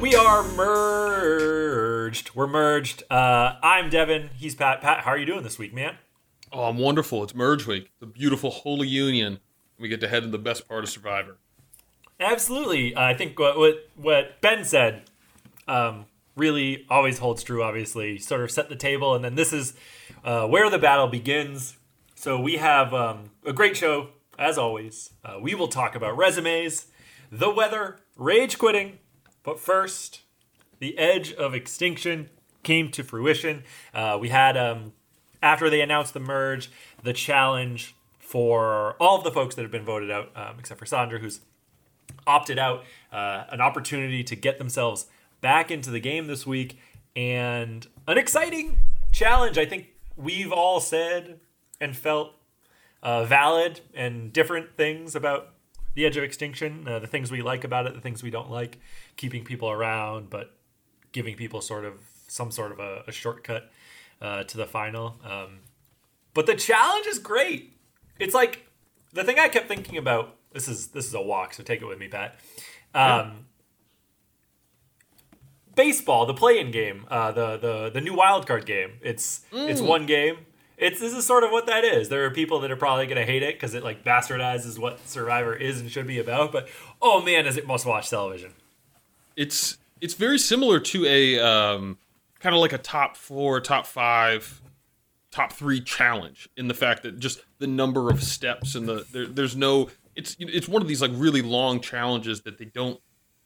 We are merged. We're merged. Uh, I'm Devin. He's Pat. Pat, how are you doing this week, man? Oh, I'm wonderful. It's Merge Week, the beautiful Holy Union. We get to head to the best part of Survivor. Absolutely. Uh, I think what, what what Ben said um, really always holds true. Obviously, sort of set the table, and then this is uh, where the battle begins. So we have um, a great show as always. Uh, we will talk about resumes, the weather, rage quitting, but first, the edge of extinction came to fruition. Uh, we had um, after they announced the merge, the challenge for all of the folks that have been voted out, um, except for Sandra, who's opted out, uh, an opportunity to get themselves back into the game this week, and an exciting challenge. I think we've all said and felt uh, valid and different things about the edge of extinction, uh, the things we like about it, the things we don't like, keeping people around, but giving people sort of some sort of a, a shortcut uh, to the final. Um, but the challenge is great. It's like the thing I kept thinking about. This is this is a walk, so take it with me, Pat. Um, Baseball, the play-in game, uh, the the the new wild card game. It's it's one game. It's this is sort of what that is. There are people that are probably going to hate it because it like bastardizes what Survivor is and should be about. But oh man, is it must-watch television? It's it's very similar to a um, kind of like a top four, top five, top three challenge in the fact that just the number of steps and the there, there's no it's it's one of these like really long challenges that they don't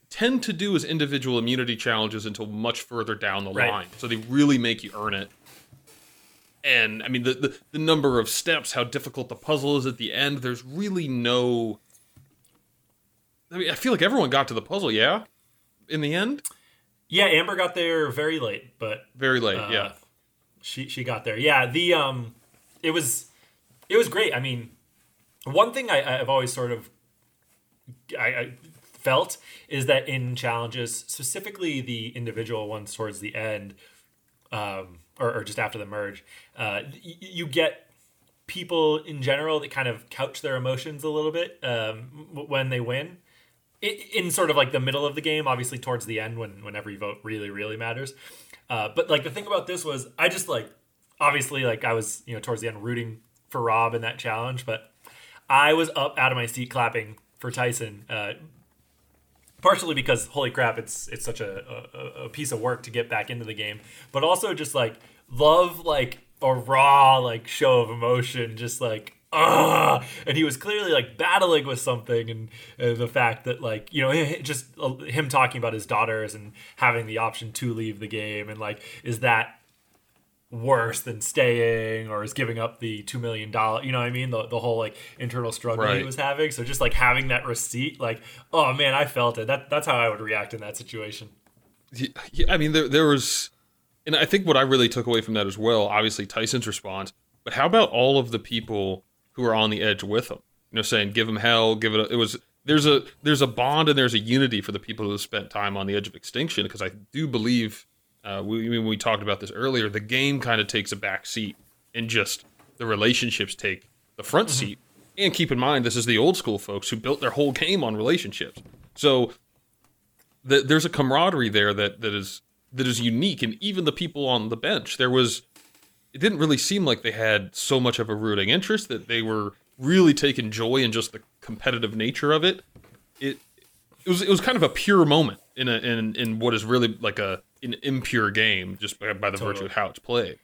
tend to do as individual immunity challenges until much further down the Right. line. So they really make you earn it. And I mean the, the the number of steps, how difficult the puzzle is at the end. There's really no. I mean, I feel like everyone got to the puzzle. Yeah, in the end, Yeah, Amber got there very late, but very late. uh, yeah, she she got there. Yeah, the um, it was it was great. I mean, one thing I, I've always sort of I, I felt is that in challenges, specifically the individual ones towards the end, um, or, or just after the merge, uh, y- you get people in general that kind of couch their emotions a little bit um, when they win. In sort of like the middle of the game, obviously towards the end when when every vote really really matters. Uh, but like the thing about this was, I just like obviously like I was you know towards the end rooting for Rob in that challenge, but I was up out of my seat clapping for Tyson. Uh, partially because holy crap, it's it's such a, a, a piece of work to get back into the game, but also just like love like a raw like show of emotion, just like ah, and he was clearly like battling with something, and, the fact that like you know just uh, him talking about his daughters and having the option to leave the game, and like is that worse than staying or is giving up the two million dollar you know what i mean the, the whole like internal struggle he was having so just like having that receipt like oh man i felt it that that's how i would react in that situation Yeah, I mean, there, there was, and I think what I really took away from that as well, obviously Tyson's response, but how about all of the people who are on the edge with him? You know, saying give him hell, give it. A, it was there's a there's a bond and there's a unity for the people who have spent time on the edge of extinction because I do believe uh, we when we talked about this earlier, the game kind of takes a back seat and just the relationships take the front seat. And keep in mind, this is the old school folks who built their whole game on relationships. So th- there's a camaraderie there that that is that is unique and even the people on the bench there was it didn't really seem like they had so much of a rooting interest that they were really taking joy in just the competitive nature of it it it was it was kind of a pure moment in a in in what is really like a an impure game just by, by the virtue of how it's played.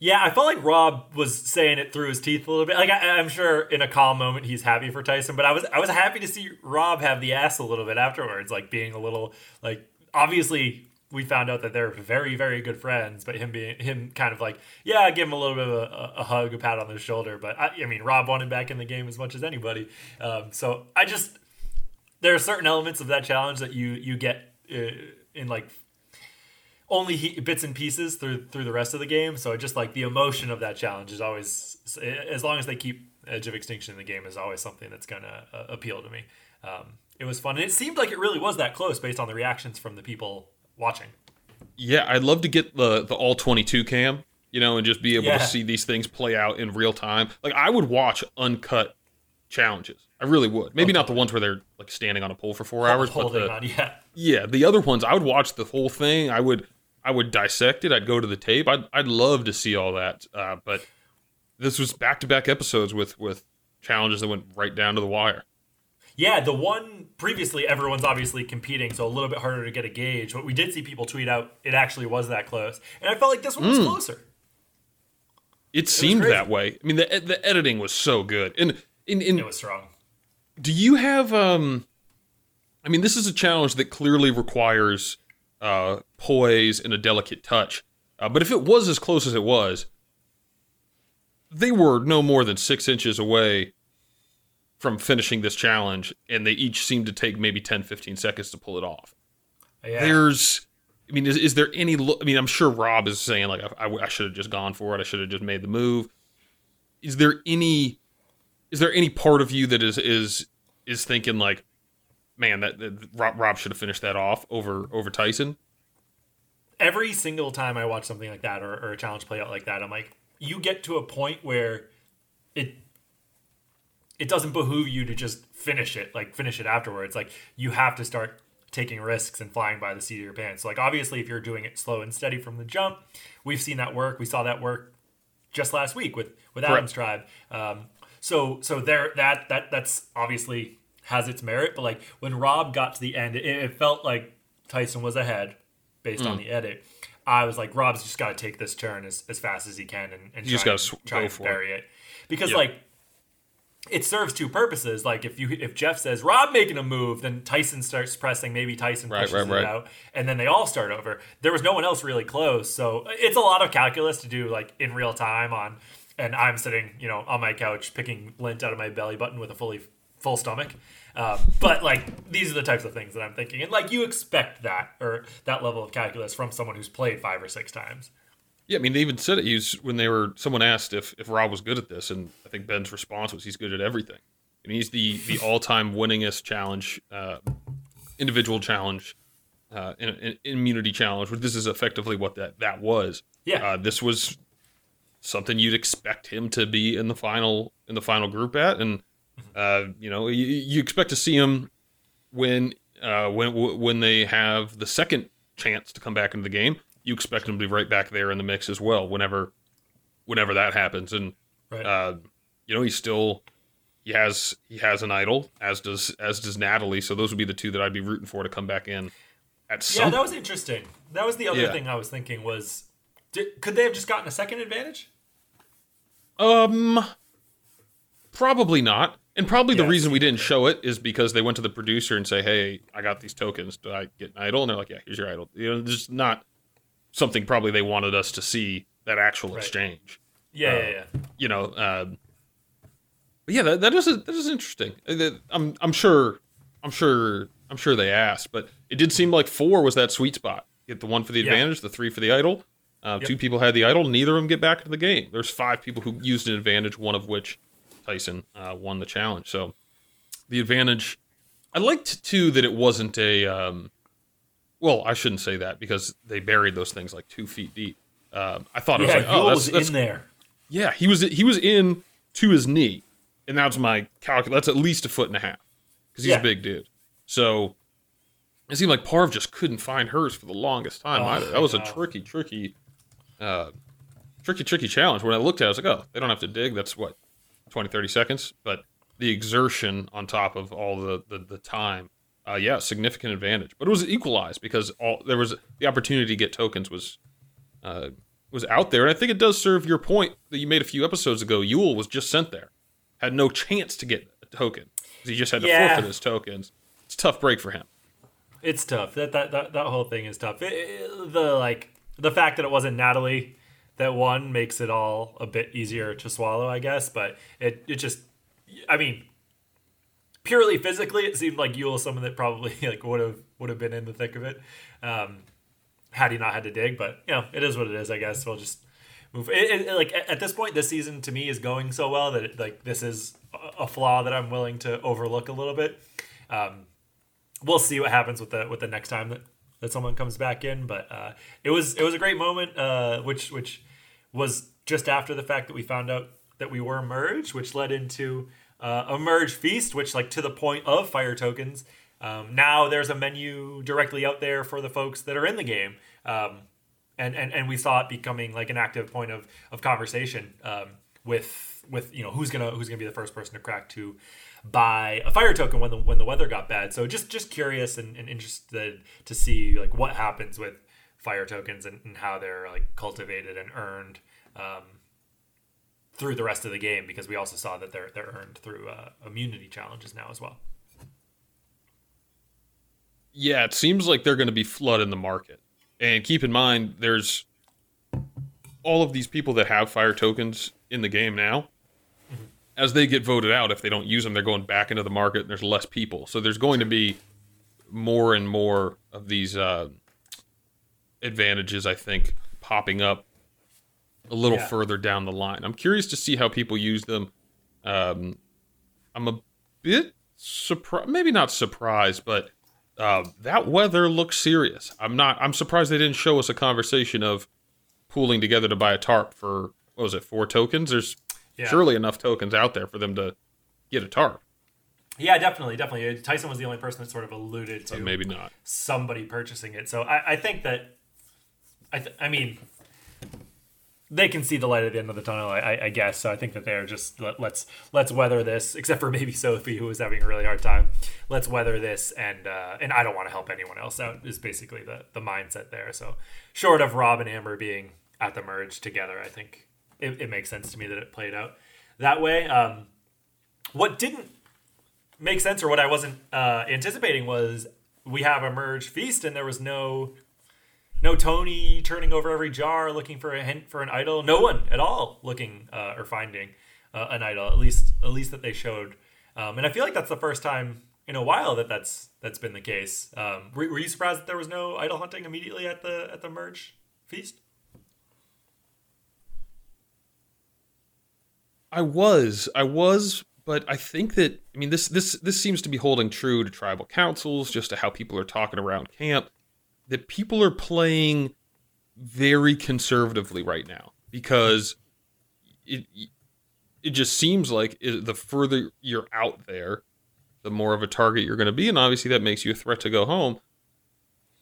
Yeah i felt like rob was saying it through his teeth a little bit. Like I, i'm sure in a calm moment he's happy for tyson but i was i was happy to see rob have the ass a little bit afterwards like being a little like obviously we found out that they're very very good friends but him being him kind of like yeah give him a little bit of a, a hug a pat on the shoulder but I, I mean rob wanted back in the game as much as anybody. Um, so i just there are certain elements of that challenge that you you get uh, in like only he, bits and pieces through through the rest of the game. So just like the emotion of that challenge is always, as long as they keep Edge of Extinction in the game, is always something that's gonna uh, appeal to me. Um, it was fun, and it seemed like it really was that close based on the reactions from the people watching. Yeah, I'd love to get the the all 22 cam, you know, and just be able Yeah. to see these things play out in real time. Like I would watch uncut challenges. I really would. Maybe not the ones where they're like standing on a pole for 4 hours, but holding the, on, yeah. yeah, the other ones I would watch the whole thing. I would I would dissect it. I'd go to the tape. I'd I'd love to see all that. Uh, but this was back to back episodes with with challenges that went right down to the wire. Yeah, the one previously, everyone's obviously competing, so a little bit harder to get a gauge. But we did see people tweet out it actually was that close, and I felt like this one was closer. It seemed crazy. that way. I mean, the the editing was so good. And in in It was strong. do you have um I mean, this is a challenge that clearly requires uh poise and a delicate touch. Uh, but if it was as close as it was, they were no more than six inches away from finishing this challenge, and they each seemed to take maybe 10, 15 seconds to pull it off. Yeah. There's, I mean, is, is there any? Lo- I mean, I'm sure Rob is saying like, I, I, I should have just gone for it. I should have just made the move. Is there any? Is there any part of you that is is is thinking like, man, that, that Rob, Rob should have finished that off over over Tyson? every single time I watch something like that or, or a challenge play out like that, I'm like, you get to a point where it it doesn't behoove you to just finish it, like finish it afterwards. Like you have to start taking risks and flying by the seat of your pants. So like obviously if you're doing it slow and steady from the jump, we've seen that work. We saw that work just last week with with Adam's tribe. Um, so so there that that that's obviously has its merit. But like when Rob got to the end, it, it felt like Tyson was ahead based Hmm. on the edit. I was like, Rob's just got to take this turn as, as fast as he can and, and You just gotta and- try go and for bury it. Because Yeah. like it serves two purposes. Like if you if Jeff says Rob making a move, then Tyson starts pressing. Maybe Tyson Right, pushes right, right. it out, and then they all start over. There was no one else really close, so it's a lot of calculus to do like in real time on. And I'm sitting, you know, on my couch picking lint out of my belly button with a fully full stomach. Um, but like these are the types of things that I'm thinking, and like you expect that or that level of calculus from someone who's played five or six times. Yeah, I mean, they even said it. He was, when they were someone asked if if Rob was good at this, and I think Ben's response was he's good at everything, I mean, he's the the all time winningest challenge, uh, individual challenge, uh, in, in, immunity challenge. Which this is effectively what that that was. Yeah. uh, this was something you'd expect him to be in the final in the final group at, and uh, you know you, you expect to see him when uh, when when they have the second chance to come back into the game. You expect him to be right back there in the mix as well. Whenever whenever that happens, and Right. uh, you know he's still he has he has an idol as does as does Natalie. So those would be the two that I'd be rooting for to come back in at yeah, that was interesting. That was the other Yeah. thing I was thinking was, did, could they have just gotten a second advantage? Um, probably not. And probably the reason we didn't show it is because they went to the producer and say, "Hey, I got these tokens. Do I get an idol?" And they're like, "Yeah, here's your idol." You know, just not something probably they wanted us to see that actual Right. exchange. Yeah, yeah, yeah. You know, um, but yeah, that, that is that is interesting. Uh, I'm I'm sure I'm sure I'm sure they asked, but it did seem like four was that sweet spot. Get the one for the Yeah. advantage, the three for the idol. Uh, Yep. Two people had the idol. Neither of them get back into the game. There's five people who used an advantage, one of which Tyson uh, won the challenge. So the advantage. I liked too that it wasn't a. Um, well, I shouldn't say that because they buried those things like two feet deep. Um, I thought it Yeah, was like, oh, that's, was that's in there. yeah, he was he was in to his knee, and that's my calc. That's at least a foot and a half because he's Yeah. a big dude. So it seemed like Parv just couldn't find hers for the longest time Oh, either. That was a tricky, tricky, uh, tricky, tricky challenge. When I looked at, it, I was like, oh, they don't have to dig. That's what 20, 30 seconds, but the exertion on top of all the the, the time. Uh, yeah, significant advantage, but it was equalized because all there was the opportunity to get tokens was uh, was out there. And I think it does serve your point that you made a few episodes ago. Yul was just sent there, had no chance to get a token. He just had to Yeah. forfeit his tokens. It's a tough break for him. It's tough. That that that, that whole thing is tough. It- it- the like the fact that it wasn't Natalie that one makes it all a bit easier to swallow, I guess. But it it just, I mean, purely physically, it seemed like Yul someone that probably like would have would have been in the thick of it, um, had he not had to dig. But you know, it is what it is. I guess we'll just move. It, it, like at, this point, this season to me is going so well that it, like this is a, a flaw that I'm willing to overlook a little bit. Um, we'll see what happens with the with the next time that, that someone comes back in. But uh, it was it was a great moment, uh, which which was just after the fact that we found out that we were merged, which led into uh, a merge feast, which like to the point of fire tokens Um, now there's a menu directly out there for the folks that are in the game. Um, and, and, and we saw it becoming like an active point of, of conversation um, with with you know who's gonna who's gonna be the first person to crack to buy a fire token when the when the weather got bad. So just just curious and, and interested to see like what happens with fire tokens and, and how they're like cultivated and earned um, through the rest of the game because we also saw that they're they're earned through uh, immunity challenges now as well. Yeah, it seems like they're going to be flooding the market. And keep in mind, there's all of these people that have fire tokens in the game now. As they get voted out, if they don't use them, they're going back into the market. And there's less people, so there's going to be more and more of these uh, advantages. I think popping up a little Yeah. further down the line. I'm curious to see how people use them. Um, I'm a bit surprised, maybe not surprised, but uh, that weather looks serious. I'm not. I'm surprised they didn't show us a conversation of pooling together to buy a tarp for what was it, four tokens? There's Yeah. surely enough tokens out there for them to get a tarp, Yeah, definitely, definitely. Tyson was the only person that sort of alluded to but maybe not. somebody purchasing it. So I, I think that, I, th- I mean, they can see the light at the end of the tunnel. I, I, guess. So I think that they're just let, let's let's weather this. Except for maybe Sophie, who was having a really hard time. Let's weather this, and uh, and I don't want to help anyone else out. Is basically the the mindset there. So short of Rob and Amber being at the merge together, I think it, it makes sense to me that it played out that way. Um, what didn't make sense or what I wasn't uh, anticipating was we have a merge feast and there was no no Tony turning over every jar looking for a hint for an idol. No one at all looking uh, or finding uh, an idol. At least at least that they showed. Um, and I feel like that's the first time in a while that that's that's been the case. Um, were, were you surprised that there was no idol hunting immediately at the at the merge feast? I was, I was, but I think that I mean this this this seems to be holding true to tribal councils, just to how people are talking around camp. That people are playing very conservatively right now because it it just seems like it, the further you're out there, the more of a target you're going to be, and obviously that makes you a threat to go home.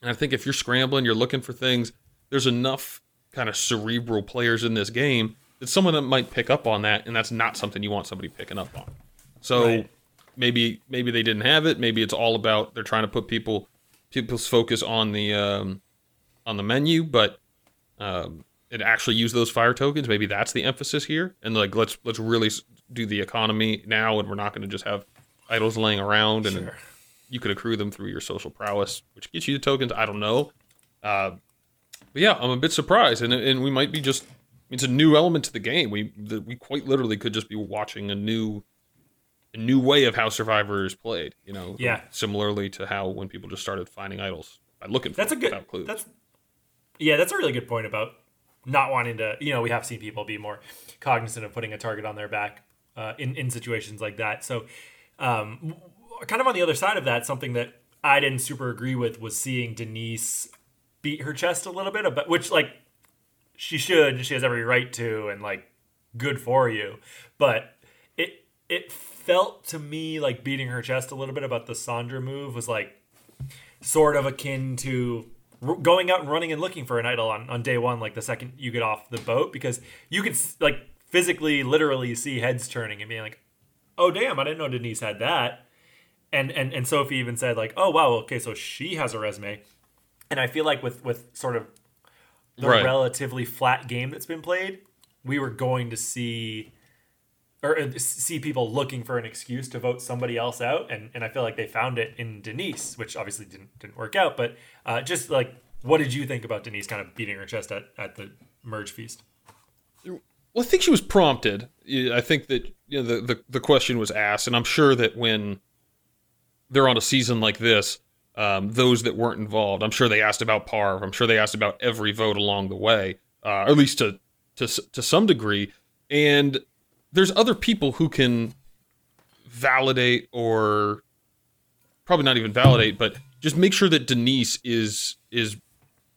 And I think if you're scrambling, you're looking for things. There's enough kind of cerebral players in this game that someone that might pick up on that, and that's not something you want somebody picking up on. So Right. maybe maybe they didn't have it. Maybe it's all about they're trying to put people people's focus on the um, on the menu, but um, and actually use those fire tokens. Maybe that's the emphasis here, and like let's let's really do the economy now, and we're not going to just have idols laying around, and Sure. you could accrue them through your social prowess, which gets you the tokens. I don't know, uh, but yeah, I'm a bit surprised, and and we might be just it's a new element to the game. We the, we quite literally could just be watching a new a new way of how Survivor is played. You know, Yeah. similarly to how when people just started finding idols by looking. For That's a good. without clues. That's yeah, that's a really good point about not wanting to. You know, we have seen people be more cognizant of putting a target on their back uh, in in situations like that. So, um, kind of on the other side of that, something that I didn't super agree with was seeing Denise beat her chest a little bit, about which like she should, she has every right to, and like good for you. But it it felt to me like beating her chest a little bit about the Sandra move was like sort of akin to going out and running and looking for an idol on, on day one, like the second you get off the boat, because you could like physically, literally see heads turning and being like, "Oh damn, I didn't know Denise had that." And and and Sophie even said like, "Oh wow, okay, so she has a resume." And I feel like with with sort of the Right. relatively flat game that's been played, we were going to see or uh, see people looking for an excuse to vote somebody else out, and, and I feel like they found it in Denise, which obviously didn't didn't work out. But uh, just like, what did you think about Denise kind of beating her chest at, at the merge feast? Well, I think she was prompted. I think that you know, the, the the question was asked, and I'm sure that when they're on a season like this, um, those that weren't involved, I'm sure they asked about Parv. I'm sure they asked about every vote along the way, uh, at least to to to some degree. And there's other people who can validate or probably not even validate, but just make sure that Denise is is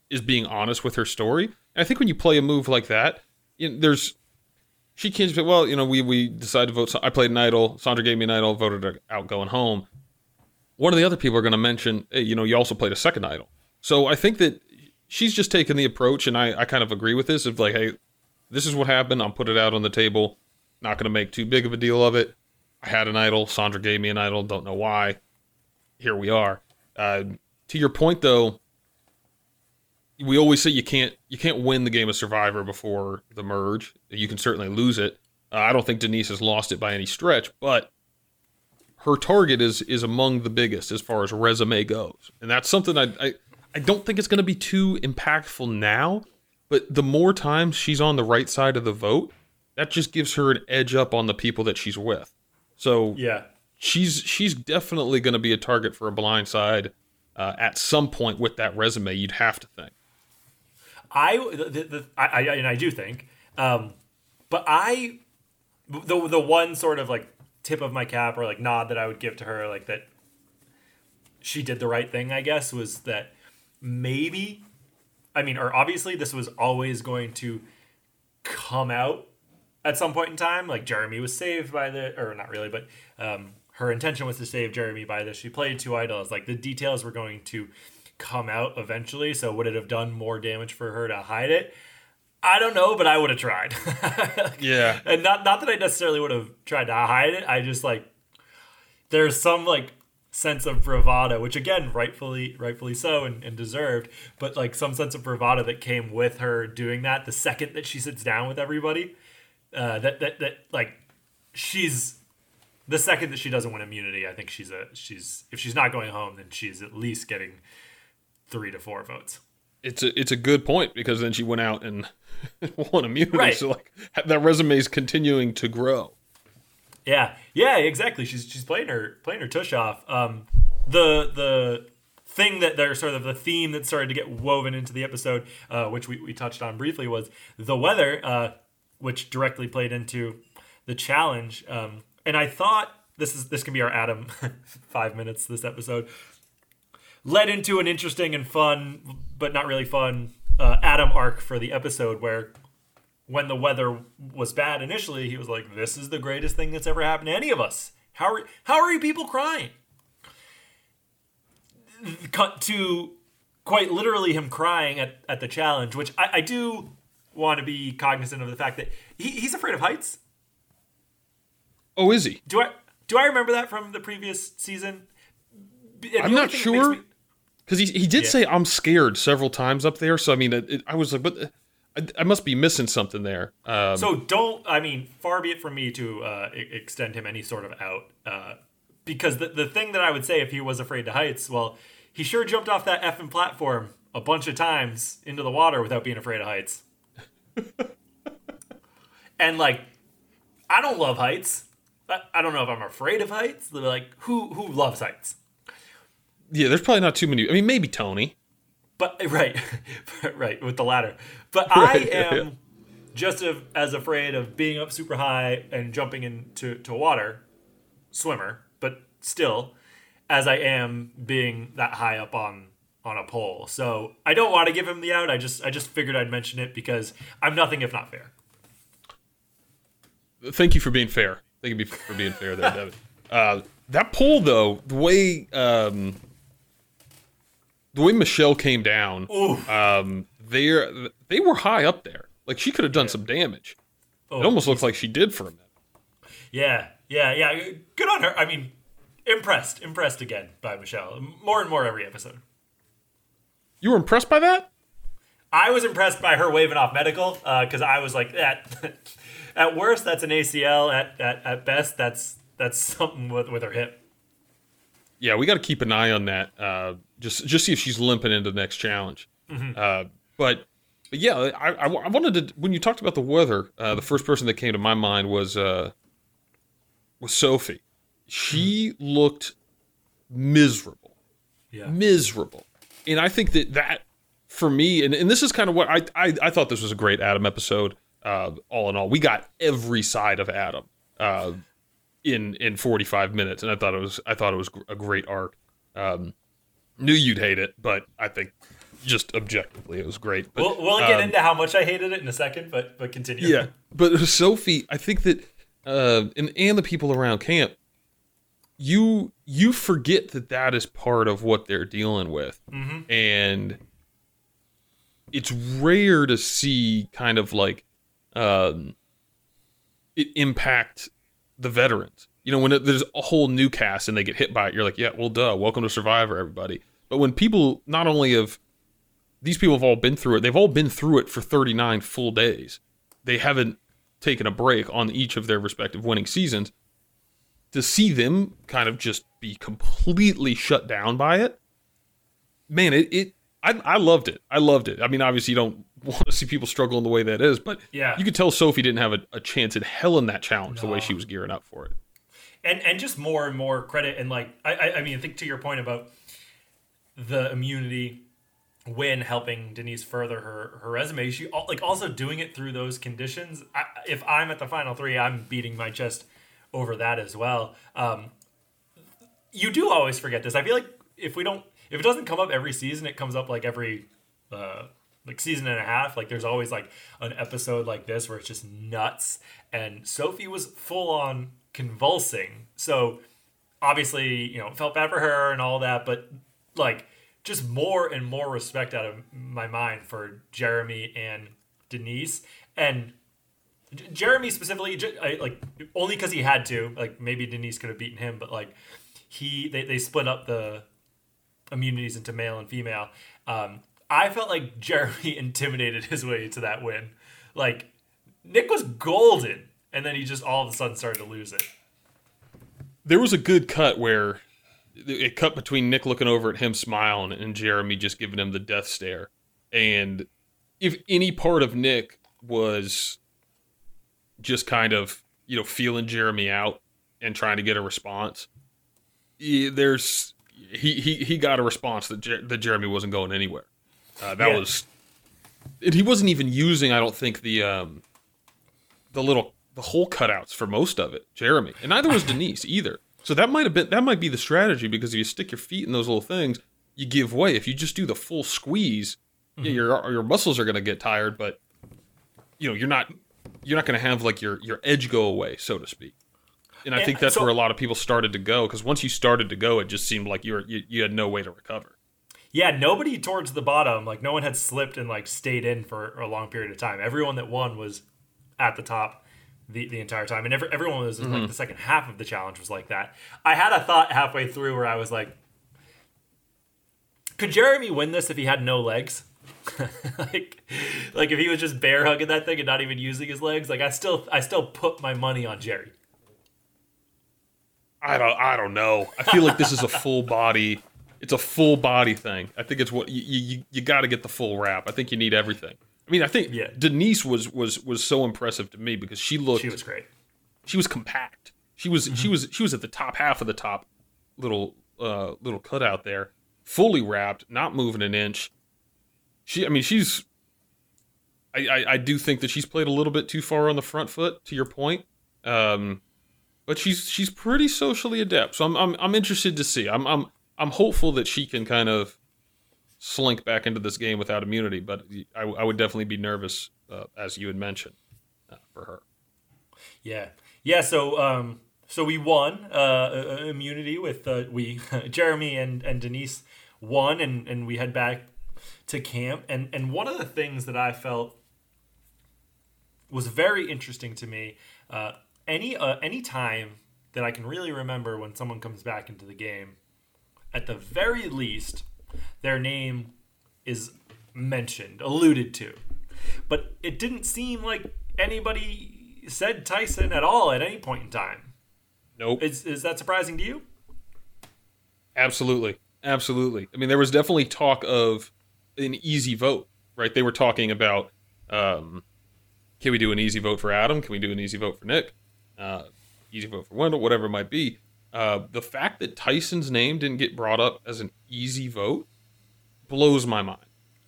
is being honest with her story. And I think when you play a move like that, you know, there's she can't well, you know, we we decided to vote. I played an idol. Sandra gave me an idol, voted out, going home. One of the other people are going to mention, hey, you know, you also played a second idol. So I think that she's just taken the approach, and I, I kind of agree with this of like, hey, this is what happened. I'll put it out on the table. Not going to make too big of a deal of it. I had an idol. Sandra gave me an idol. Don't know why. Here we are. Uh, to your point, though, we always say you can't you can't win the game of Survivor before the merge. You can certainly lose it. Uh, I don't think Denise has lost it by any stretch, but her target is is among the biggest as far as resume goes, and that's something I I, I don't think it's going to be too impactful now. But the more times she's on the right side of the vote, that just gives her an edge up on the people that she's with. So Yeah. she's she's definitely going to be a target for a blind side uh, at some point with that resume. You'd have to think. I, the, the, I, I, and I do think, um, but I, the the one sort of like tip of my cap or like nod that I would give to her, like that she did the right thing, I guess, was that maybe, I mean, or obviously this was always going to come out at some point in time. Like Jeremy was saved by the, or not really, but um, her intention was to save Jeremy by this. She played two idols. Like the details were going to come out eventually. So would it have done more damage for her to hide it? I don't know, but I would have tried. Yeah. and not not that I necessarily would have tried to hide it. I just like there's some like sense of bravado, which again, rightfully rightfully so and, and deserved, but like some sense of bravado that came with her doing that the second that she sits down with everybody. Uh, that that that like she's the second that she doesn't win immunity, I think she's a she's if she's not going home, then she's at least getting three to four votes. It's a it's a good point because then she went out and won immunity. Right. So like that resume is continuing to grow. Yeah, yeah, exactly. She's she's playing her playing her tush off. Um, the the thing that they're sort of the theme that started to get woven into the episode, uh, which we, we touched on briefly, was the weather, uh, which directly played into the challenge. Um, and I thought this is this can be our Adam five minutes this episode led into an interesting and fun, but not really fun uh, Adam arc for the episode where when the weather was bad initially, he was like, "This is the greatest thing that's ever happened to any of us." How are how are you people crying? Cut to quite literally him crying at, at the challenge, which I, I do want to be cognizant of the fact that he, he's afraid of heights. Oh, is he? Do I do I remember that from the previous season? The I'm not sure. me- Because he he did Yeah. say I'm scared several times up there. So I mean, it, it- I was like, but I, I must be missing something there. Um, So don't. I mean, far be it from me to uh, extend him any sort of out, uh, because the the thing that I would say if he was afraid to heights, well, he sure jumped off that effing platform a bunch of times into the water without being afraid of heights. and like, I don't love heights. I, I don't know if I'm afraid of heights. Like, who who loves heights? Yeah, there's probably not too many. I mean, maybe Tony. But right, right with the latter. But I Right, yeah, am yeah. just of, as afraid of being up super high and jumping into to water, swimmer, but still, as I am being that high up on on a pole. So I don't want to give him the out. I just I just figured I'd mention it because I'm nothing if not fair. Thank you for being fair. Thank you for being fair there, Devin. Uh, that pole, though, the way um, the way Michelle came down, Oof. um, they they were high up there. Like she could have done some damage. Oh, It almost looks like she did for a minute. Yeah, yeah, yeah. Good on her. I mean, impressed, impressed again by Michelle. More and more every episode. You were impressed by that? I was impressed by her waving off medical because I was like, that. at worst, that's an ACL. At, at, at best, that's that's something with, with her hip. Yeah, we got to keep an eye on that. Uh, just just see if she's limping into the next challenge. Uh, but but yeah, I, I, I wanted to when you talked about the weather, uh, the first person that came to my mind was uh, was Sophie. She looked miserable, Yeah. miserable, and I think that that for me, and, and this is kind of what I, I I thought this was a great Adam episode. Uh, all in all, we got every side of Adam. In in 45 minutes and i thought it was i thought it was a great arc um knew you'd hate it but i think just objectively it was great but, We'll, we'll get um, into how much I hated it in a second, but but continue. yeah but sophie i think that uh and and the people around camp you you forget that that is part of what they're dealing with, Mm-hmm. and it's rare to see kind of like um, it impact the veterans. You know, when it, there's a whole new cast and they get hit by it, you're like, yeah, well, duh, welcome to Survivor, everybody. But when people not only have these people have all been through it, they've all been through it for 39 full days. They haven't taken a break on each of their respective winning seasons. To see them kind of just be completely shut down by it, man, it, it I, I loved it. I loved it. I mean, obviously, you don't want to see people struggle in the way that is, but Yeah. you could tell Sophie didn't have a, a chance in hell in that challenge the way she was gearing up for it. and and just more and more credit and like I, I I mean I think to your point about the immunity win helping Denise further her her resume she like also doing it through those conditions I, if I'm at the final three I'm beating my chest over that as well um you do always forget this I feel like if we don't if it doesn't come up every season it comes up like every uh like season and a half. Like there's always like an episode like this where it's just nuts. And sophie was full on convulsing. So obviously you know felt bad for her and all that but like just more and more respect out of my mind for jeremy and denise. And J- jeremy specifically j- I, like only because he had to like maybe denise could have beaten him but like he they, they split up the immunities into male and female. Um, I felt like Jeremy intimidated his way to that win. Like Nick was golden, and then he just all of a sudden started to lose it. There was a good cut where it cut between Nick looking over at him smiling and Jeremy just giving him the death stare. And if any part of Nick was just kind of, you know, feeling Jeremy out and trying to get a response, there's he he he got a response that Jer- that Jeremy wasn't going anywhere. Uh, that Yeah. was and he wasn't even using I don't think the um the little the hole cutouts for most of it, Jeremy. And neither was Denise either. So that might have been that might be the strategy because if you stick your feet in those little things, you give way. If you just do the full squeeze, yeah, your your muscles are going to get tired, but you know, you're not you're not going to have like your your edge go away, so to speak. And I think that's so- where a lot of people started to go because once you started to go, it just seemed like you were you, you had no way to recover. Yeah, nobody towards the bottom, like no one had slipped and like stayed in for a long period of time. Everyone that won was at the top the, the entire time, and every, everyone was in like mm-hmm. the second half of the challenge was like that. I had a thought halfway through where I was like, could Jeremy win this if he had no legs? like, like if he was just bear hugging that thing and not even using his legs, like I still, I still put my money on Jerry. I don't I don't know. I feel like this is a full body. It's a full body thing. I think it's what you you, you got to get the full wrap. I think you need everything. I mean, I think Yeah. Denise was was was so impressive to me because she looked She was great. she was compact. She was she was she was at the top half of the top little uh little cutout there, fully wrapped, not moving an inch. She I mean she's I, I, I do think that she's played a little bit too far on the front foot, to your point. Um but she's she's pretty socially adept. So I'm I'm I'm interested to see. I'm I'm I'm hopeful that she can kind of slink back into this game without immunity, but I, I would definitely be nervous, uh, as you had mentioned, uh, for her. Yeah, yeah. So, um, so we won uh, uh, immunity with uh, we Jeremy and and Denise won, and and we head back to camp. And and one of the things that I felt was very interesting to me. Any uh, any time that I can really remember when someone comes back into the game, at the very least, their name is mentioned, alluded to. But it didn't seem like anybody said Tyson at all at any point in time. Nope. Is is that surprising to you? Absolutely. Absolutely. I mean, there was definitely talk of an easy vote, right? They were talking about um, can we do an easy vote for Adam? Can we do an easy vote for Nick? Uh, easy vote for Wendell, whatever it might be. Uh, the fact that Tyson's name didn't get brought up as an easy vote blows my mind.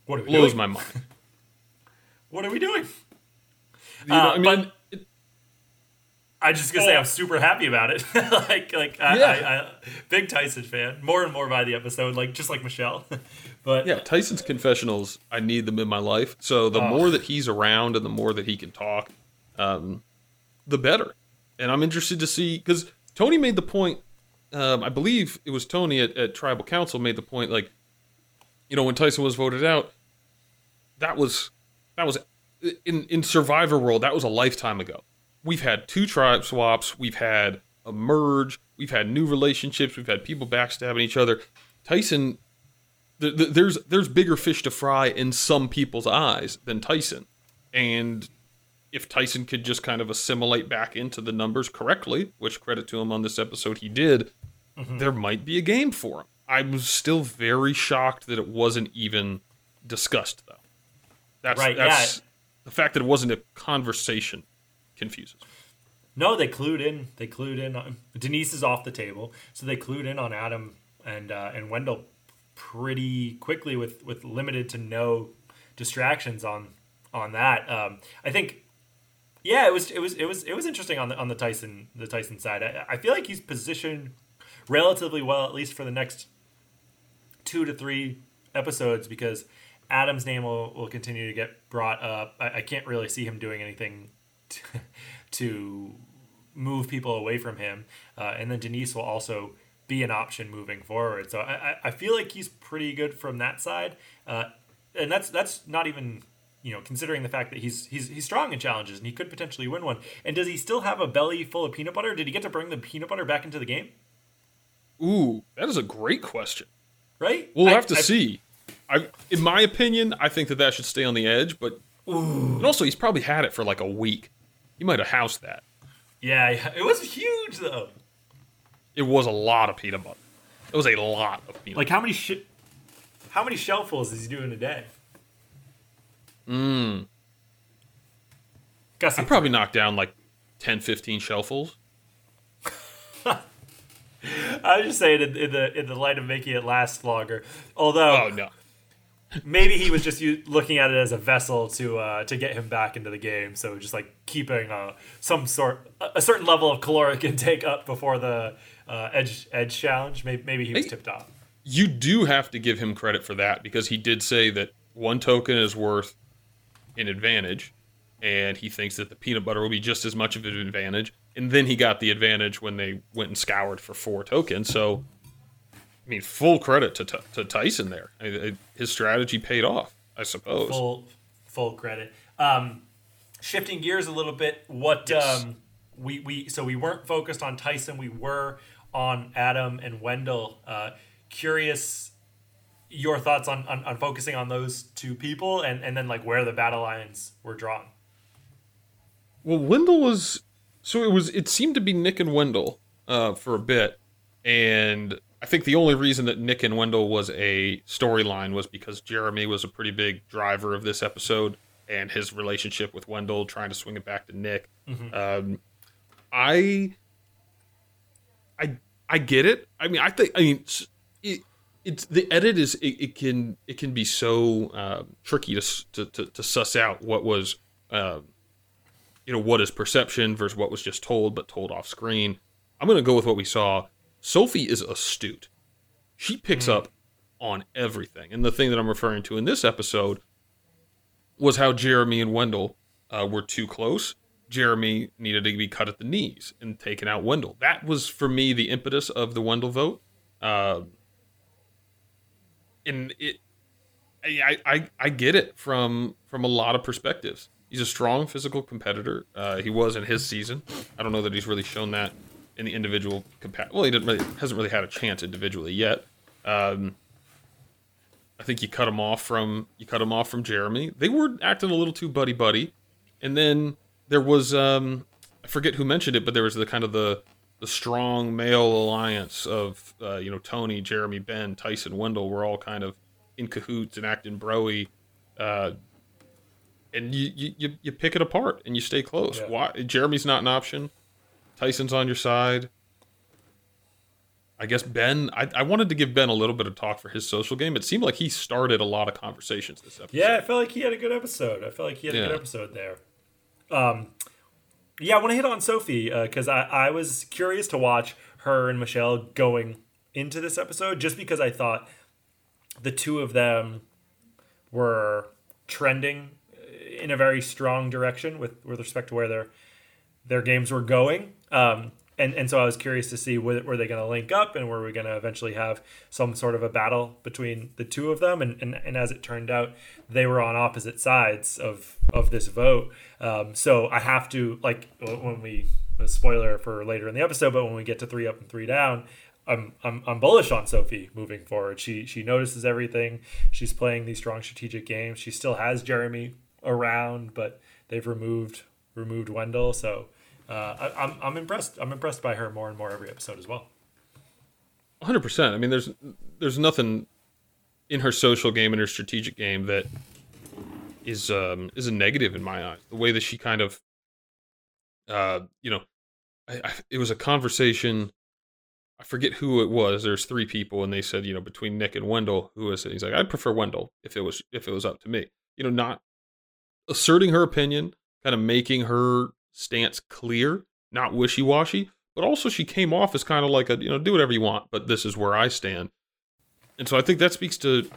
What are we Blows doing? my mind. What are we doing? You know, Uh, I mean, but- it- I just gonna say I'm super happy about it. like like I, Yeah. I, I, big Tyson fan. More and more by the episode, like just like Michelle. but yeah, Tyson's confessionals, I need them in my life. So the Oh. more that he's around and the more that he can talk, um, the better. And I'm interested to see because Tony made the point um, I believe it was Tony at, at Tribal Council made the point like, you know, when Tyson was voted out, that was that was in in Survivor World. That was a lifetime ago. We've had two tribe swaps. We've had a merge. We've had new relationships. We've had people backstabbing each other. Tyson, th- th- there's there's bigger fish to fry in some people's eyes than Tyson, and if Tyson could just kind of assimilate back into the numbers correctly, which credit to him on this episode he did, mm-hmm. there might be a game for him. I was still very shocked that it wasn't even discussed though. That's right. That's, yeah. The fact that it wasn't a conversation confuses. No, they clued in. They clued in. On, Denise is off the table, so they clued in on Adam and uh, and Wendell pretty quickly with with limited to no distractions on on that. Um, I think yeah, it was it was it was it was interesting on the on the Tyson the Tyson side. I, I feel like he's positioned relatively well, at least for the next two to three episodes, because Adam's name will, will continue to get brought up. I, I can't really see him doing anything to, to move people away from him, uh, and then Denise will also be an option moving forward. So I, I feel like he's pretty good from that side, uh, and that's that's not even you know, considering the fact that he's he's he's strong in challenges and he could potentially win one. And does he still have a belly full of peanut butter? Did he get to bring the peanut butter back into the game? Ooh, that is a great question. Right? We'll I, have to I, see. I, in my opinion, I think that that should stay on the edge. But and also, he's probably had it for like a week. He might have housed that. Yeah, it was huge though. It was a lot of peanut butter. It was a lot of peanut. Like how many sh- How many shellfuls is he doing a day? Mm. I probably knocked down like 10, 15 shellfuls. I was just saying in, in, the in the light of making it last longer. Although, oh no, maybe he was just looking at it as a vessel to uh, to get him back into the game. So just like keeping uh, some sort a certain level of caloric intake up before the uh, edge edge challenge. Maybe, maybe he was hey, tipped off. You do have to give him credit for that because he did say that one token is worth an advantage, and he thinks that the peanut butter will be just as much of an advantage. And then he got the advantage when they went and scoured for four tokens. So, I mean, full credit to, to Tyson there. I mean, his strategy paid off, I suppose. Full, full credit. Um, shifting gears a little bit, what yes. um, we we so we weren't focused on Tyson, we were on Adam and Wendell. Uh, curious your thoughts on, on, on, focusing on those two people and, and then like where the battle lines were drawn. Well, Wendell was so it was it seemed to be Nick and Wendell uh, for a bit, and I think the only reason that Nick and Wendell was a storyline was because Jeremy was a pretty big driver of this episode and his relationship with Wendell, trying to swing it back to Nick. Mm-hmm. Um, I, I, I get it. I mean, I think I mean. It, it's the edit is it, it can it can be so uh, tricky to, to, to to suss out what was uh, you know what is perception versus what was just told but told off screen. I'm gonna go with what we saw. Sophie is astute. She picks mm. up on everything, and the thing that I'm referring to in this episode was how Jeremy and Wendell uh, were too close. Jeremy needed to be cut at the knees and taken out Wendell. That was for me the impetus of the Wendell vote. Uh, and it, I, I, I get it from from a lot of perspectives. He's a strong physical competitor. Uh, he was in his season. I don't know that he's really shown that in the individual capacity. Well, he didn't really, hasn't really had a chance individually yet. Um, I think you cut him off from you cut him off from Jeremy. They were acting a little too buddy buddy, and then there was um, I forget who mentioned it, but there was the kind of the the strong male alliance of uh, you know Tony, Jeremy, Ben, Tyson, Wendell were all kind of in cahoots and acting broy, uh, and you, you you pick it apart and you stay close. Yeah. Why Jeremy's not an option? Tyson's on your side. I guess Ben. I, I wanted to give Ben a little bit of talk for his social game. It seemed like he started a lot of conversations this episode. Yeah, I felt like he had a good episode. I felt like he had a good episode there. Um, yeah, I want to hit on Sophie because uh, I, I was curious to watch her and Michelle going into this episode just because I thought the two of them were trending in a very strong direction with, with respect to where their their games were going. Um, and and so I was curious to see were, were they going to link up and were we going to eventually have some sort of a battle between the two of them and, and and as it turned out they were on opposite sides of of this vote um, so I have to like when we a spoiler for later in the episode but when we get to three up and three down I'm, I'm, I'm bullish on Sophie moving forward. She she notices everything. She's playing these strong strategic games. She still has Jeremy around, but they've removed removed Wendell. So uh, I, I'm I'm impressed. I'm impressed by her more and more every episode as well. 100. percent I mean, there's there's nothing in her social game and her strategic game that is um is a negative in my eyes. The way that she kind of, uh, you know, I, I, it was a conversation. I forget who it was. There's three people, and they said, you know, between Nick and Wendell, who is it? He's like, I'd prefer Wendell if it was if it was up to me. You know, not asserting her opinion, kind of making her stance clear, not wishy washy, but also she came off as kind of like a, you know, do whatever you want, but this is where I stand. And so I think that speaks to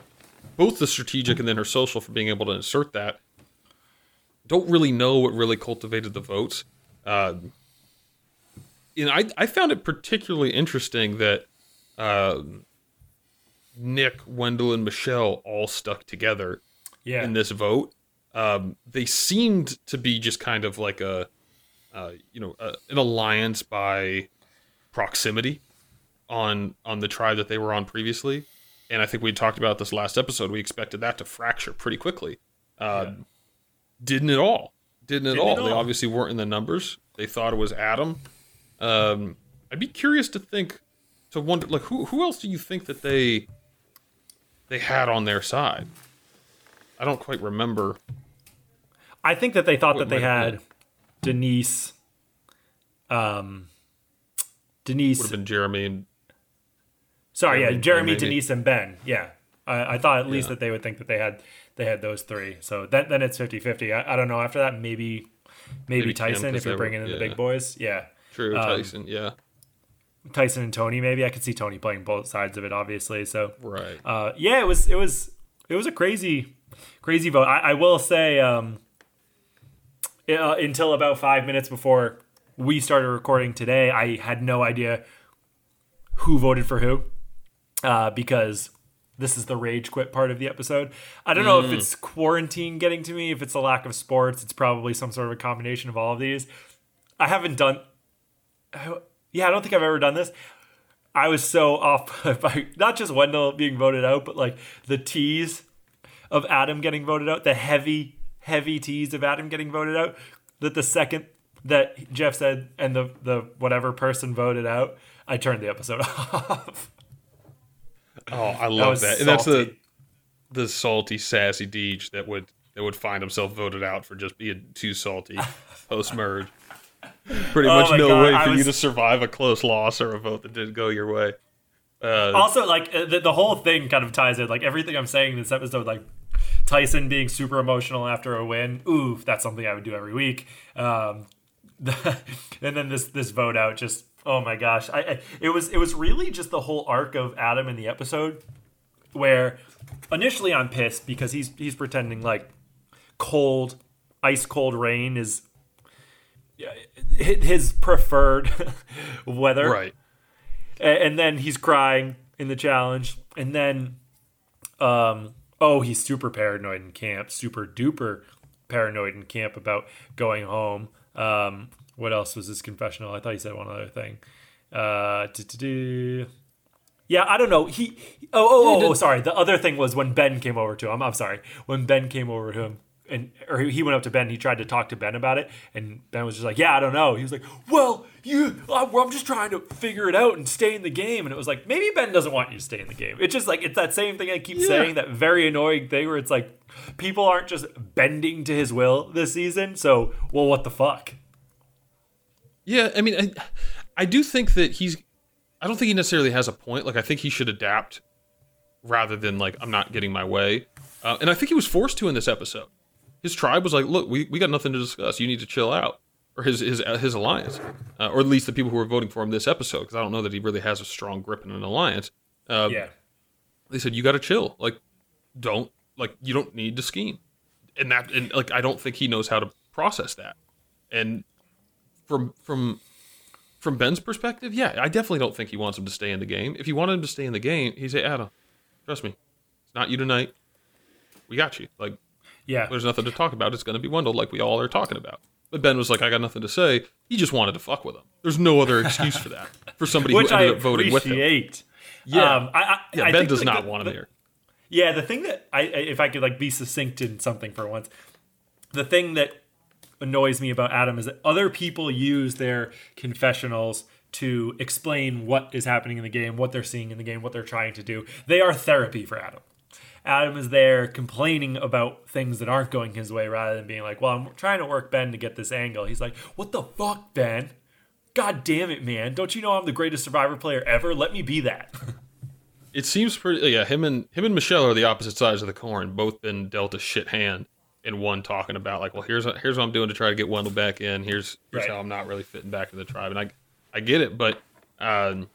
both the strategic and then her social for being able to insert that. Don't really know what really cultivated the votes. Uh, you know, I, I found it particularly interesting that uh, Nick, Wendell, and Michelle all stuck together yeah. in this vote. Um, they seemed to be just kind of like a uh, you know, uh, an alliance by proximity on on the tribe that they were on previously. And I think we talked about this last episode. We expected that to fracture pretty quickly. Uh, yeah. Didn't at all. Didn't at didn't all. All. They obviously weren't in the numbers. They thought it was Adam. Um, I'd be curious to think to wonder like who who else do you think that they they had on their side? I don't quite remember. I think that they thought what that they had Denise, um, Denise would have been Jeremy and. Sorry, Jeremy, yeah, Jeremy, Denise, and Ben. Yeah, I, I thought at least yeah. that they would think that they had they had those three. So then then it's 50-50. I, I don't know. After that, maybe maybe, maybe Tyson if you're bringing were, in yeah. the big boys. Yeah, true. Um, Tyson, yeah. Tyson and Tony, maybe I could see Tony playing both sides of it, obviously. So right, uh, yeah, it was it was it was a crazy crazy vote. I, I will say, um, uh, until about five minutes before we started recording today, I had no idea who voted for who uh, because this is the rage quit part of the episode. I don't know mm. if it's quarantine getting to me, if it's a lack of sports. It's probably some sort of a combination of all of these. I haven't done. Yeah, I don't think I've ever done this. I was so off by not just Wendell being voted out, but like the tease of Adam getting voted out, the heavy heavy tease of Adam getting voted out that the second that Jeff said and the the whatever person voted out, I turned the episode off. Oh, I love that. that. And that's the the salty, sassy Deej that would that would find himself voted out for just being too salty post merge. Pretty oh much no God, way for was... you to survive a close loss or a vote that didn't go your way. Uh, also, like the, the whole thing kind of ties in. Like everything I'm saying in this episode, like Tyson being super emotional after a win. Ooh, that's something I would do every week. Um, the, and then this this vote out just oh my gosh, I, I it was it was really just the whole arc of Adam in the episode where initially I'm pissed because he's he's pretending like cold ice cold rain is his preferred weather. Right. And then he's crying in the challenge and then um oh, he's super paranoid in camp, super duper paranoid in camp about going home. Um, what else was his confessional? I thought he said one other thing. Uh, yeah, I don't know. He oh oh oh, oh sorry. The other thing was when Ben came over to him. I'm sorry. When Ben came over to him and or he went up to Ben. He tried to talk to Ben about it, and Ben was just like, "Yeah, I don't know." He was like, "Well, you, I'm just trying to figure it out and stay in the game." And it was like, maybe Ben doesn't want you to stay in the game. It's just like it's that same thing I keep yeah. saying, that very annoying thing where it's like people aren't just bending to his will this season. So, well, what the fuck? Yeah, I mean, I, I do think that he's. I don't think he necessarily has a point. Like, I think he should adapt rather than like I'm not getting my way. Uh, and I think he was forced to in this episode his tribe was like, "Look, we, we got nothing to discuss. You need to chill out." Or his his uh, his alliance, uh, or at least the people who were voting for him this episode, because I don't know that he really has a strong grip in an alliance. Uh, yeah, they said you got to chill. Like, don't like you don't need to scheme, and that and like I don't think he knows how to process that. And from from from Ben's perspective, yeah, I definitely don't think he wants him to stay in the game. If he wanted him to stay in the game, he'd say, Adam, trust me, it's not you tonight. We got you. Like, Yeah. there's nothing to talk about. It's going to be Wendell, like we all are talking about. But Ben was like, I got nothing to say. He just wanted to fuck with him. There's no other excuse for that. For somebody who I ended up voting with him. appreciate. Yeah. Um, I, I, Yeah, I Ben does like, not the- want him the- here. Yeah, the thing that I, I if I could like be succinct in something for once, the thing that annoys me about Adam is that other people use their confessionals to explain what is happening in the game, what they're seeing in the game, what they're trying to do. They are therapy for Adam. Adam is there complaining about things that aren't going his way rather than being like, "Well, I'm trying to work Ben to get this angle." He's like, "What the fuck, Ben? God damn it, man! Don't you know I'm the greatest Survivor player ever? Let me be that." It seems pretty. Yeah, him and him and Michelle are the opposite sides of the coin. Both been dealt a shit hand, and one talking about like, well, here's here's what I'm doing to try to get Wendell back in. Here's here's Right. how I'm not really fitting back in the tribe, and I I get it, but um,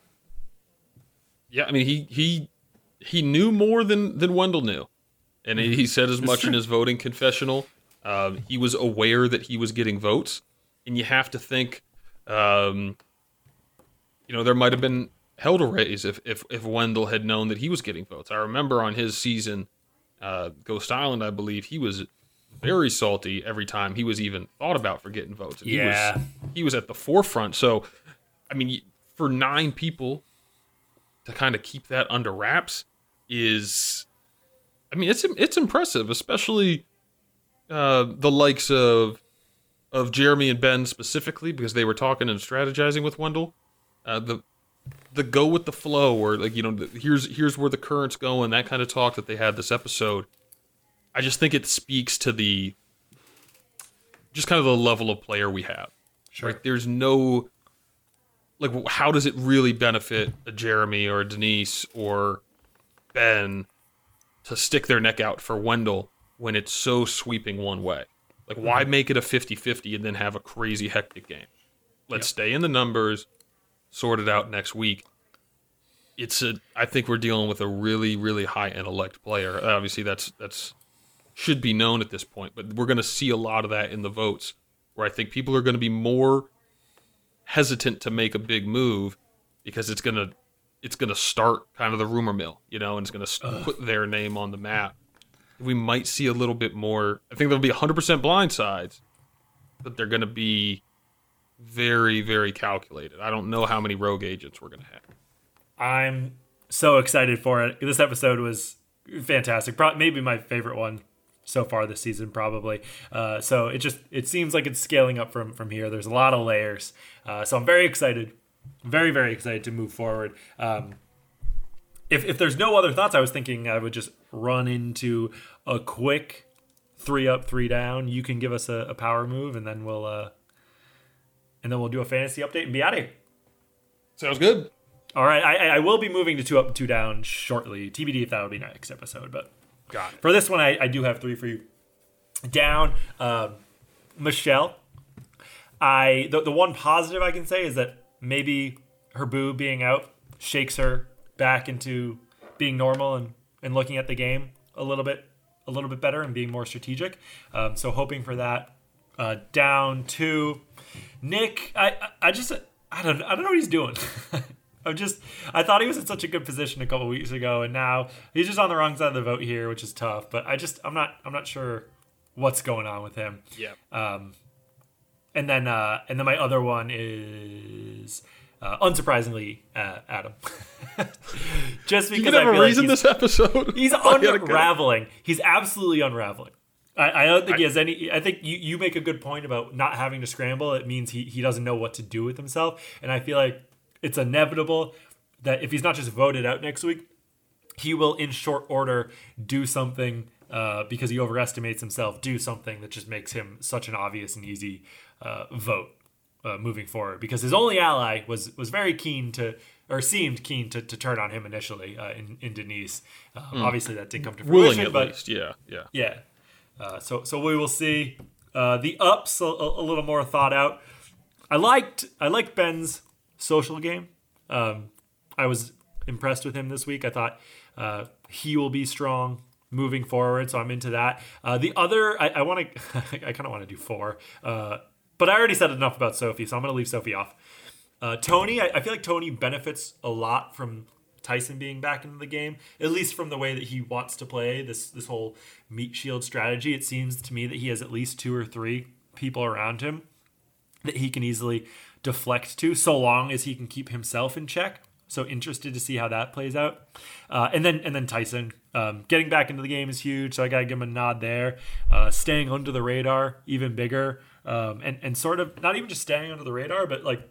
yeah, I mean he he he knew more than than Wendell knew, and he, he said as much in his voting confessional. Um, he was aware that he was getting votes, and you have to think. Um, you know, there might have been hell to raise if, if, if Wendell had known that he was getting votes. I remember on his season, uh, Ghost Island, I believe, he was very salty every time he was even thought about for getting votes. And Yeah. He was, he was at the forefront. So, I mean, for nine people to kind of keep that under wraps is, I mean, it's it's impressive, especially uh, the likes of of Jeremy and Ben specifically because they were talking and strategizing with Wendell. Uh, the the go with the flow, or like you know, the, here's here's where the current's going. That kind of talk that they had this episode. I just think it speaks to the just kind of the level of player we have. Sure. Like, there's no like, how does it really benefit a Jeremy or a Denise or Ben to stick their neck out for Wendell when it's so sweeping one way? Like, why mhm. make it a 50 50 and then have a crazy hectic game? Let's stay in the numbers, sort it out next week. It's a. I think we're dealing with a really, really high intellect player. Obviously, that's that's should be known at this point, but we're going to see a lot of that in the votes, where I think people are going to be more hesitant to make a big move because it's going to it's going to start kind of the rumor mill, you know, and it's going to put their name on the map. We might see a little bit more. I think there'll be 100% blindsides, but they're going to be very, very calculated. I don't know how many rogue agents we're going to have. I'm so excited for it. This episode was fantastic. Pro- maybe my favorite one so far this season, probably. Uh, so it just it seems like it's scaling up from from here. There's a lot of layers. Uh, so I'm very excited, very very excited to move forward. Um, if if there's no other thoughts, I was thinking I would just run into a quick three up, three down. You can give us a, a power move, and then we'll uh, and then we'll do a fantasy update and be out of here. Sounds good. All right, I, I will be moving to two up, two down shortly. TBD if that would be next episode, but Got it. for this one, I, I do have three for you. Down, um, Michelle. I the, the one positive I can say is that maybe her boo being out shakes her back into being normal and, and looking at the game a little bit a little bit better and being more strategic. Um, so hoping for that. Uh, down to Nick. I I just I don't I don't know what he's doing. I'm just I thought he was in such a good position a couple weeks ago, and now he's just on the wrong side of the vote here, which is tough. But I just I'm not I'm not sure what's going on with him. Yeah. Um, and then uh, and then my other one is uh, unsurprisingly uh, Adam. just because I feel like reason he's- this episode. He's I unraveling. He's absolutely unraveling. I, I don't think he has any. I think you, you make a good point about not having to scramble. It means he, he doesn't know what to do with himself. And I feel like it's inevitable that if he's not just voted out next week, he will, in short order, do something uh, because he overestimates himself, do something that just makes him such an obvious and easy uh, vote uh, moving forward. Because his only ally was was very keen to, or seemed keen to, to turn on him initially uh, in, in Denise. Um, Obviously, that didn't come to fruition, at but least. Yeah. Yeah. yeah. Uh, so so we will see. Uh, the ups a, a little more thought out. I liked I liked Ben's social game. Um, I was impressed with him this week. I thought uh, he will be strong moving forward, so I'm into that. Uh, the other I, I want to I kind of want to do four, uh, but I already said enough about Sophie, so I'm going to leave Sophie off. Uh, Tony, I, I feel like Tony benefits a lot from Tyson being back into the game, at least from the way that he wants to play this this whole meat shield strategy. It seems to me that he has at least two or three people around him that he can easily deflect to, so long as he can keep himself in check. So interested to see how that plays out. Uh, and then and then Tyson um, getting back into the game is huge. So I gotta give him a nod there. Uh, staying under the radar even bigger. Um, and and sort of not even just staying under the radar, but like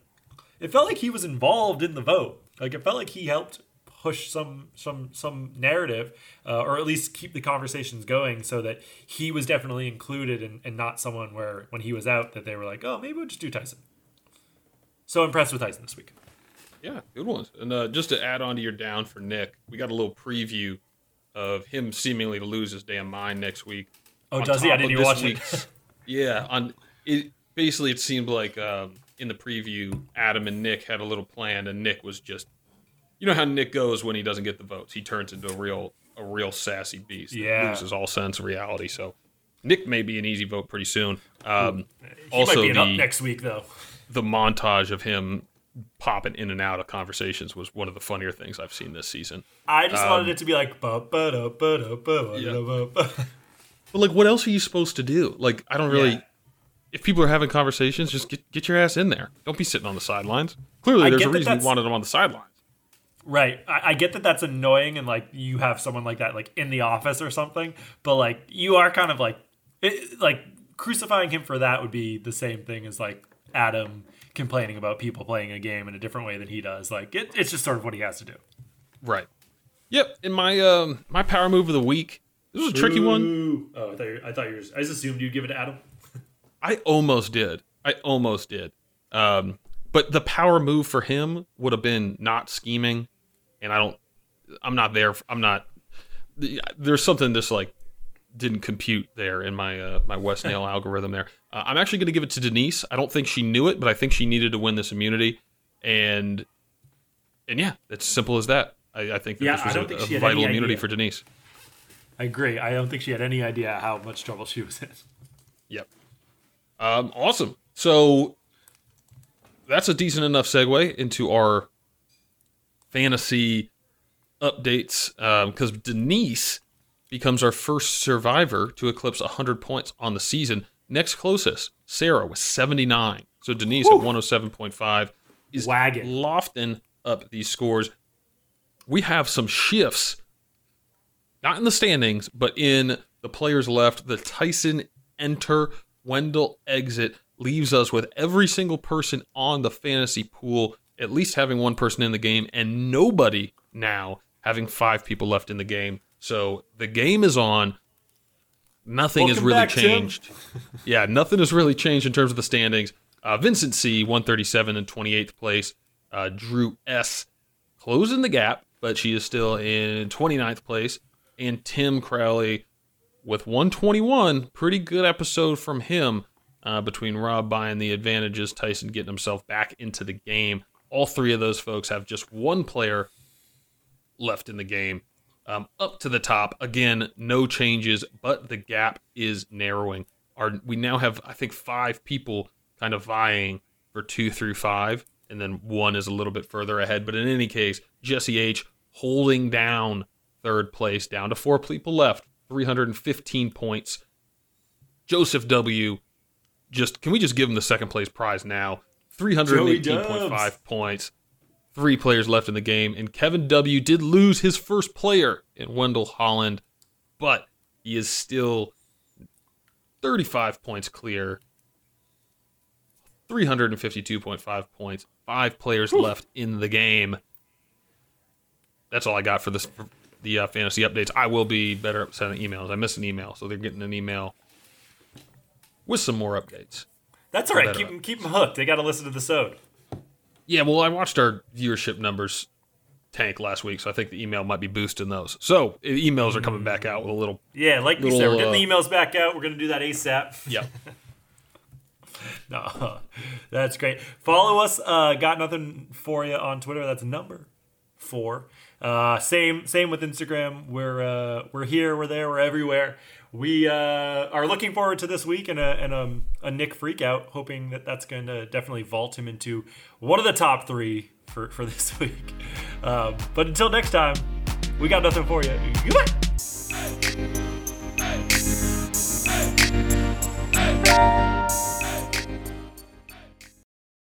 it felt like he was involved in the vote. Like it felt like he helped push some some some narrative, uh, or at least keep the conversations going, so that he was definitely included and, and not someone where when he was out that they were like, oh, maybe we'll just do Tyson. So impressed with Tyson this week. Yeah, good ones. And uh, just to add on to your down for Nick, we got a little preview of him seemingly to lose his damn mind next week. Oh, does he? I didn't even watch it. yeah, on it. Basically, it seemed like um, in the preview, Adam and Nick had a little plan, and Nick was just, you know how Nick goes when he doesn't get the votes. He turns into a real, a real sassy beast. Yeah, loses all sense of reality. So Nick may be an easy vote pretty soon. Um, also, the, up next week though. The montage of him popping in and out of conversations was one of the funnier things I've seen this season. I just um, wanted it to be like, ba, ba, da, ba, da, ba, yeah. but like, what else are you supposed to do? Like, I don't really. Yeah. If people are having conversations, just get get your ass in there. Don't be sitting on the sidelines. Clearly, there's a reason you wanted them on the sidelines. Right. I, I, get that that's annoying and like you have someone like that like in the office or something, but like you are kind of like it, like crucifying him for that would be the same thing as like Adam complaining about people playing a game in a different way than he does. Like it, it's just sort of what he has to do. Right. Yep. In my um my power move of the week, this was a tricky Ooh. one. Oh, I thought you, I thought you were, I just assumed you'd give it to Adam. I almost did. I almost did. Um, but the power move for him would have been not scheming, and I don't. I'm not there. I'm not. There's something just like didn't compute there in my uh, my West Nail algorithm there. Uh, I'm actually going to give it to Denise. I don't think she knew it, but I think she needed to win this immunity, and and yeah, it's simple as that. I, I think that yeah, this was a, a vital immunity for Denise. I agree. I don't think she had any idea how much trouble she was in. Yep. Um, awesome. So that's a decent enough segue into our fantasy updates because um, Denise becomes our first survivor to eclipse 100 points on the season. Next closest, Sarah with 79. So Denise Woo. at 107.5 is Wagon. lofting up these scores. We have some shifts, not in the standings, but in the players left. The Tyson enter, Wendell exit leaves us with every single person on the fantasy pool at least having one person in the game, and nobody now having five people left in the game. So the game is on. Nothing Welcome has really back, changed. yeah, nothing has really changed in terms of the standings. Uh, Vincent C, 137 in 28th place. Uh, Drew S, closing the gap, but she is still in 29th place. And Tim Crowley with 121. Pretty good episode from him uh, between Rob buying the advantages, Tyson getting himself back into the game. All three of those folks have just one player left in the game. Um, up to the top again, no changes, but the gap is narrowing. Our we now have I think five people kind of vying for two through five, and then one is a little bit further ahead. But in any case, Jesse H holding down third place, down to four people left, 315 points. Joseph W. Just can we just give him the second place prize now? 318.5 points three players left in the game, and Kevin W. did lose his first player in Wendell Holland, but he is still 35 points clear, 352.5 points, five players Whew. left in the game. That's all I got for this the uh, fantasy updates. I will be better at sending emails. I missed an email, so they're getting an email with some more updates. That's all right. Keep them, keep them hooked. They got to listen to the sode. Yeah, well, I watched our viewership numbers tank last week, so I think the email might be boosting those. So emails are coming back out with a little. Yeah, like little, you said, we're getting uh, the emails back out. We're going to do that ASAP. Yeah. no, that's great. Follow us. Uh, got nothing for you on Twitter. That's number four. Uh, same same with Instagram. We're uh, we're here. We're there. We're everywhere. we uh, are looking forward to this week and a and a, a Nick freakout, hoping that that's going to definitely vault him into one of the top three for for this week. Um, but until next time, we got nothing for you. Goodbye.